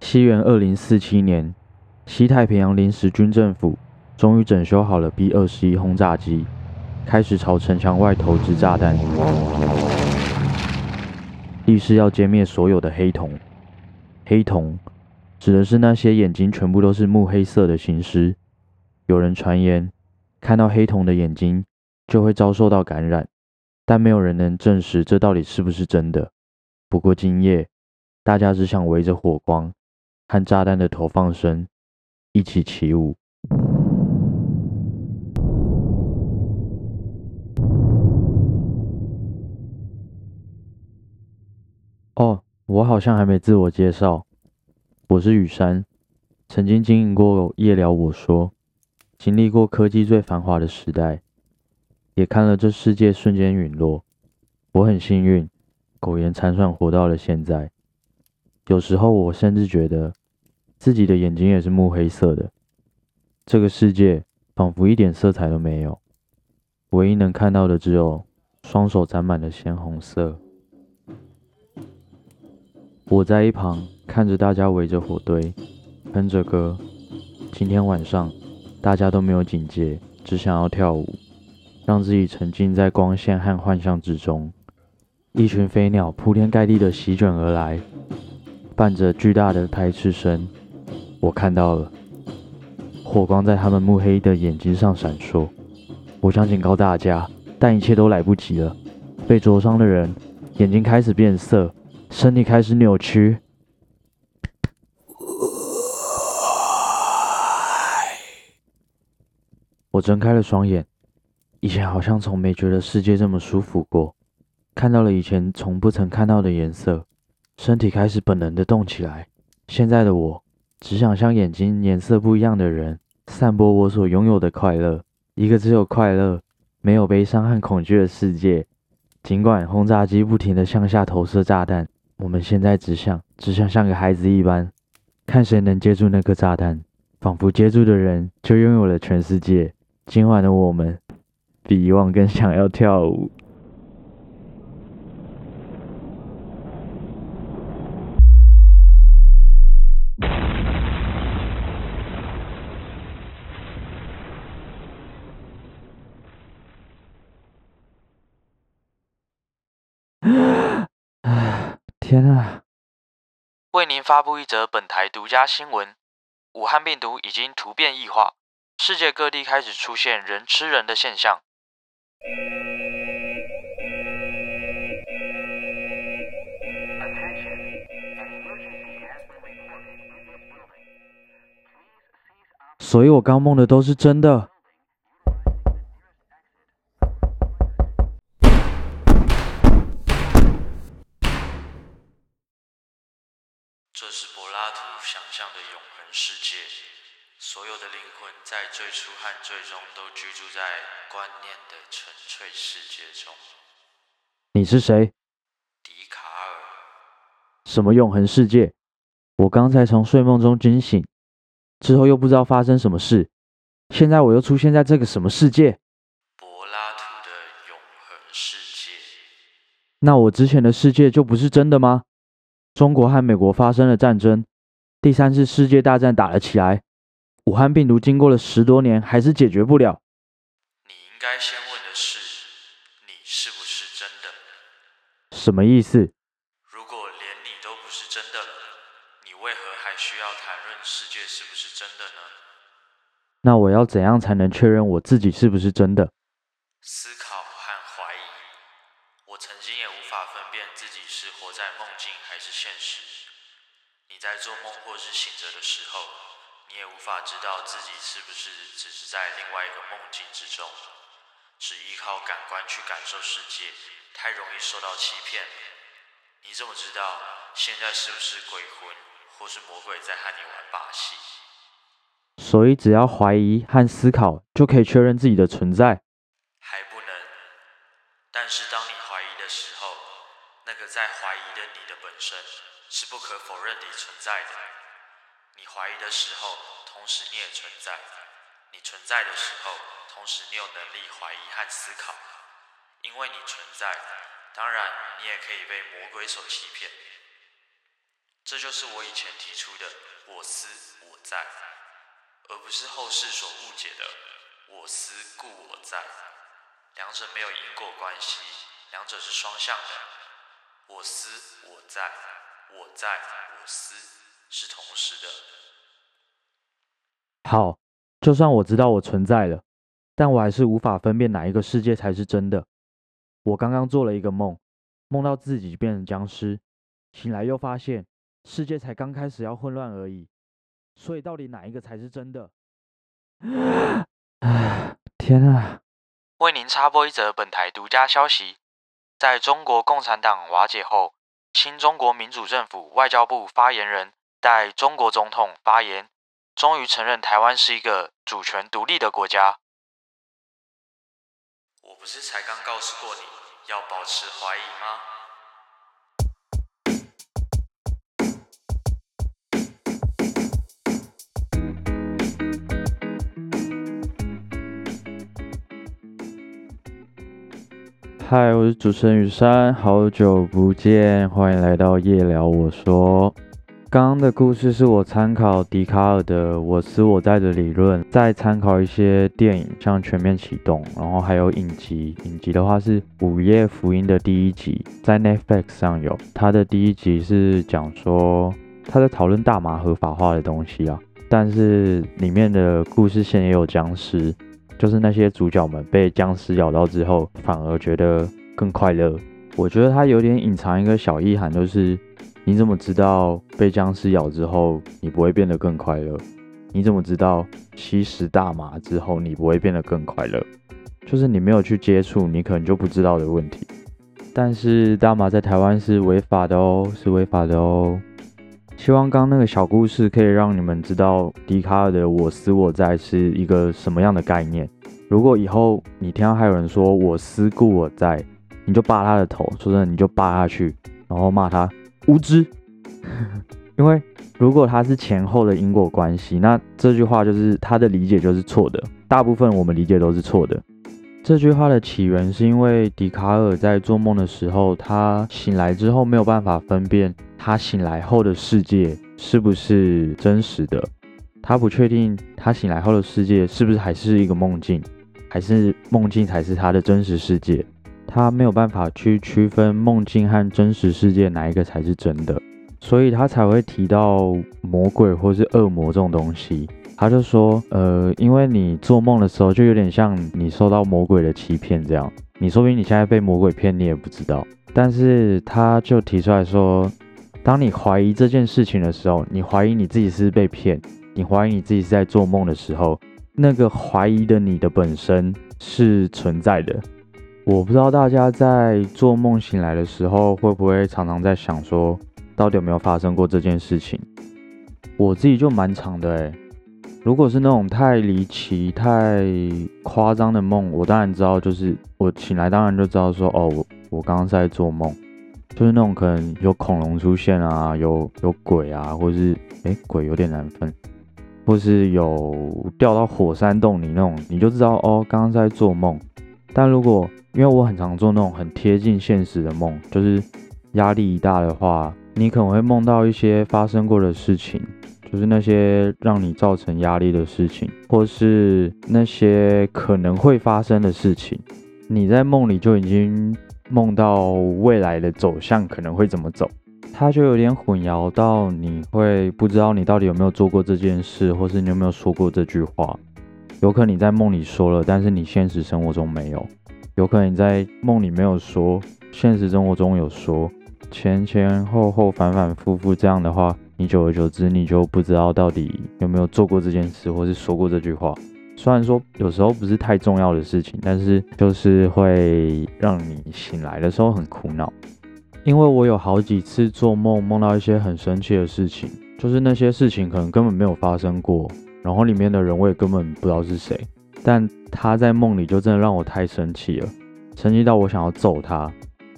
西元二零四七年，西太平洋临时军政府终于整修好了 B 二十一轰炸机，开始朝城墙外投掷炸弹，立誓要歼灭所有的黑瞳。黑瞳指的是那些眼睛全部都是木黑色的行尸。有人传言，看到黑瞳的眼睛就会遭受到感染，但没有人能证实这到底是不是真的。不过今夜，大家只想围着火光。和炸弹的投放声一起起舞。哦，我好像还没自我介绍，我是雨山，曾经经营过夜聊我说，经历过科技最繁华的时代，也看了这世界瞬间陨落。我很幸运，苟延残喘活到了现在。有时候我甚至觉得。自己的眼睛也是木黑色的，这个世界仿佛一点色彩都没有，唯一能看到的只有双手沾满了鲜红色。我在一旁看着大家围着火堆，哼着歌。今天晚上大家都没有警戒，只想要跳舞，让自己沉浸在光线和幻象之中。一群飞鸟铺天盖地的席卷而来，伴着巨大的拍翅声。我看到了火光在他们目黑的眼睛上闪烁。我想警告大家，但一切都来不及了。被灼伤的人眼睛开始变色，身体开始扭曲。我睁开了双眼，以前好像从没觉得世界这么舒服过。看到了以前从不曾看到的颜色，身体开始本能的动起来。现在的我。只想向眼睛颜色不一样的人散播我所拥有的快乐，一个只有快乐、没有悲伤和恐惧的世界。尽管轰炸机不停地向下投射炸弹，我们现在只想，只想像个孩子一般，看谁能接住那颗炸弹，仿佛接住的人就拥有了全世界。今晚的我们，比以往更想要跳舞。天啊！为您发布一则本台独家新闻：武汉病毒已经突变异化，世界各地开始出现人吃人的现象。所以，我刚梦的都是真的。这是柏拉图想象的永恒世界，所有的灵魂在最初和最终都居住在观念的纯粹世界中。你是谁？笛卡尔。什么永恒世界？我刚才从睡梦中惊醒，之后又不知道发生什么事，现在我又出现在这个什么世界？柏拉图的永恒世界。那我之前的世界就不是真的吗？中国和美国发生了战争，第三次世界大战打了起来。武汉病毒经过了十多年，还是解决不了。你应该先问的是，你是不是真的？什么意思？如果连你都不是真的了，你为何还需要谈论世界是不是真的呢？那我要怎样才能确认我自己是不是真的？思考和怀疑。我曾经也无法分辨自己是活在梦境还是现实。你在做梦或是醒着的时候，你也无法知道自己是不是只是在另外一个梦境之中。只依靠感官去感受世界，太容易受到欺骗。你怎么知道现在是不是鬼魂或是魔鬼在和你玩把戏？所以只要怀疑和思考，就可以确认自己的存在。还不能。但是当你怀疑的时候，那个在怀疑的你的本身是不可否认地存在的。你怀疑的时候，同时你也存在。你存在的时候，同时你有能力怀疑和思考。因为你存在，当然你也可以被魔鬼所欺骗。这就是我以前提出的“我思我在”，而不是后世所误解的“我思故我在”。两者没有因果关系，两者是双向的。我思我在，我在我思是同时的。好，就算我知道我存在了，但我还是无法分辨哪一个世界才是真的。我刚刚做了一个梦，梦到自己变成僵尸，醒来又发现世界才刚开始要混乱而已。所以到底哪一个才是真的？啊！天啊！为您插播一则本台独家消息：在中国共产党瓦解后，新中国民主政府外交部发言人代中国总统发言，终于承认台湾是一个主权独立的国家。我不是才刚告诉过你要保持怀疑吗？嗨，我是主持人雨山，好久不见，欢迎来到夜聊。我说。刚刚的故事是我参考笛卡尔的“我思我在”的理论，再参考一些电影，像《全面启动》，然后还有影集。影集的话是《午夜福音》的第一集，在 Netflix 上有。它的第一集是讲说他在讨论大麻合法化的东西啊，但是里面的故事线也有僵尸，就是那些主角们被僵尸咬到之后，反而觉得更快乐。我觉得它有点隐藏一个小意涵，就是。你怎么知道被僵尸咬之后你不会变得更快乐？你怎么知道吸食大麻之后你不会变得更快乐？就是你没有去接触，你可能就不知道的问题。但是大麻在台湾是违法的哦，是违法的哦。希望刚刚那个小故事可以让你们知道笛卡尔的“我思我在”是一个什么样的概念。如果以后你听到还有人说“我思故我在”，你就扒他的头，说真的，你就扒下去，然后骂他。无知，因为如果它是前后的因果关系，那这句话就是他的理解就是错的。大部分我们理解都是错的。这句话的起源是因为笛卡尔在做梦的时候，他醒来之后没有办法分辨他醒来后的世界是不是真实的，他不确定他醒来后的世界是不是还是一个梦境，还是梦境才是他的真实世界。他没有办法去区分梦境和真实世界哪一个才是真的，所以他才会提到魔鬼或是恶魔这种东西。他就说，呃，因为你做梦的时候就有点像你受到魔鬼的欺骗这样，你说不定你现在被魔鬼骗，你也不知道。但是他就提出来说，当你怀疑这件事情的时候，你怀疑你自己是被骗，你怀疑你自己是在做梦的时候，那个怀疑的你的本身是存在的。我不知道大家在做梦醒来的时候，会不会常常在想说，到底有没有发生过这件事情？我自己就蛮长的诶。如果是那种太离奇、太夸张的梦，我当然知道，就是我醒来当然就知道说，哦，我我刚刚在做梦，就是那种可能有恐龙出现啊，有有鬼啊，或是诶鬼有点难分，或是有掉到火山洞里那种，你就知道哦，刚刚在做梦。但如果因为我很常做那种很贴近现实的梦，就是压力一大的话，你可能会梦到一些发生过的事情，就是那些让你造成压力的事情，或是那些可能会发生的事情，你在梦里就已经梦到未来的走向可能会怎么走，它就有点混淆到你会不知道你到底有没有做过这件事，或是你有没有说过这句话。有可能你在梦里说了，但是你现实生活中没有；有可能你在梦里没有说，现实生活中有说，前前后后反反复复这样的话，你久而久之你就不知道到底有没有做过这件事，或是说过这句话。虽然说有时候不是太重要的事情，但是就是会让你醒来的时候很苦恼。因为我有好几次做梦，梦到一些很生气的事情，就是那些事情可能根本没有发生过。然后里面的人我也根本不知道是谁，但他在梦里就真的让我太生气了，生气到我想要揍他，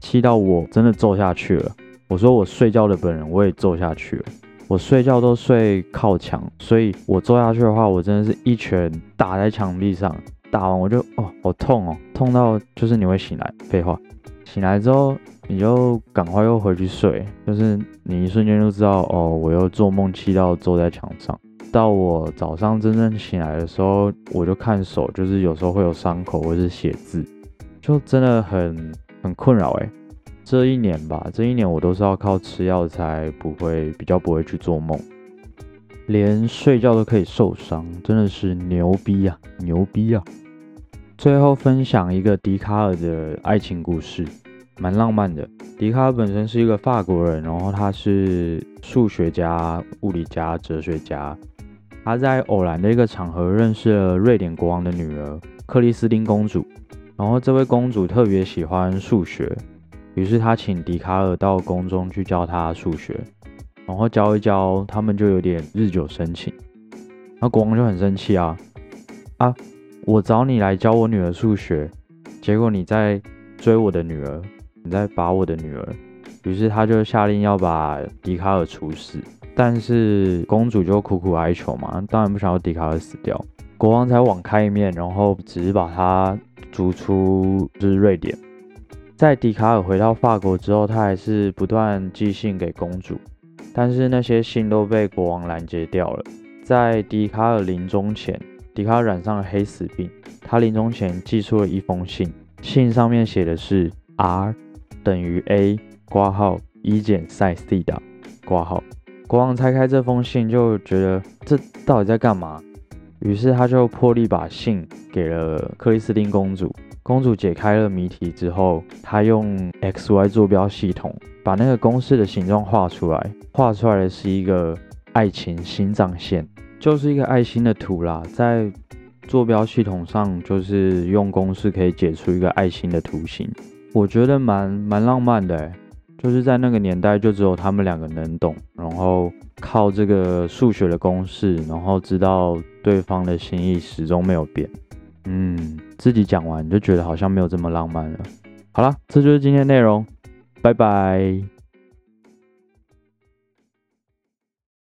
气到我真的揍下去了。我说我睡觉的本人我也揍下去了，我睡觉都睡靠墙，所以我揍下去的话，我真的是一拳打在墙壁上，打完我就哦好痛哦，痛到就是你会醒来。废话，醒来之后你就赶快又回去睡，就是你一瞬间就知道哦，我又做梦气到坐在墙上。到我早上真正醒来的时候，我就看手，就是有时候会有伤口或是写字，就真的很很困扰哎。这一年吧，这一年我都是要靠吃药才不会比较不会去做梦，连睡觉都可以受伤，真的是牛逼啊，牛逼啊！最后分享一个笛卡尔的爱情故事，蛮浪漫的。笛卡尔本身是一个法国人，然后他是数学家、物理家、哲学家。他在偶然的一个场合认识了瑞典国王的女儿克里斯汀公主，然后这位公主特别喜欢数学。于是他请笛卡尔到宫中去教她数学，然后教一教，他们就有点日久生情。那国王就很生气啊啊！我找你来教我女儿数学，结果你在追我的女儿，你在把我的女儿。于是他就下令要把笛卡尔处死，但是公主就苦苦哀求嘛，当然不想要笛卡尔死掉。国王才网开一面，然后只是把他逐出就是瑞典。在笛卡尔回到法国之后，他还是不断寄信给公主，但是那些信都被国王拦截掉了。在笛卡尔临终前，笛卡尔染上了黑死病，他临终前寄出了一封信，信上面写的是 R 等于 A 挂号一减 sin 西塔挂号。国王拆开这封信，就觉得这到底在干嘛？于是他就破例把信给了克里斯汀公主。公主解开了谜题之后，她用 x y 坐标系统把那个公式的形状画出来，画出来的是一个爱情心脏线，就是一个爱心的图啦。在坐标系统上，就是用公式可以解出一个爱心的图形，我觉得蛮蛮浪漫的，就是在那个年代，就只有他们两个能懂，然后靠这个数学的公式，然后知道对方的心意始终没有变。嗯，自己讲完就觉得好像没有这么浪漫了。好了，这就是今天内容，拜拜。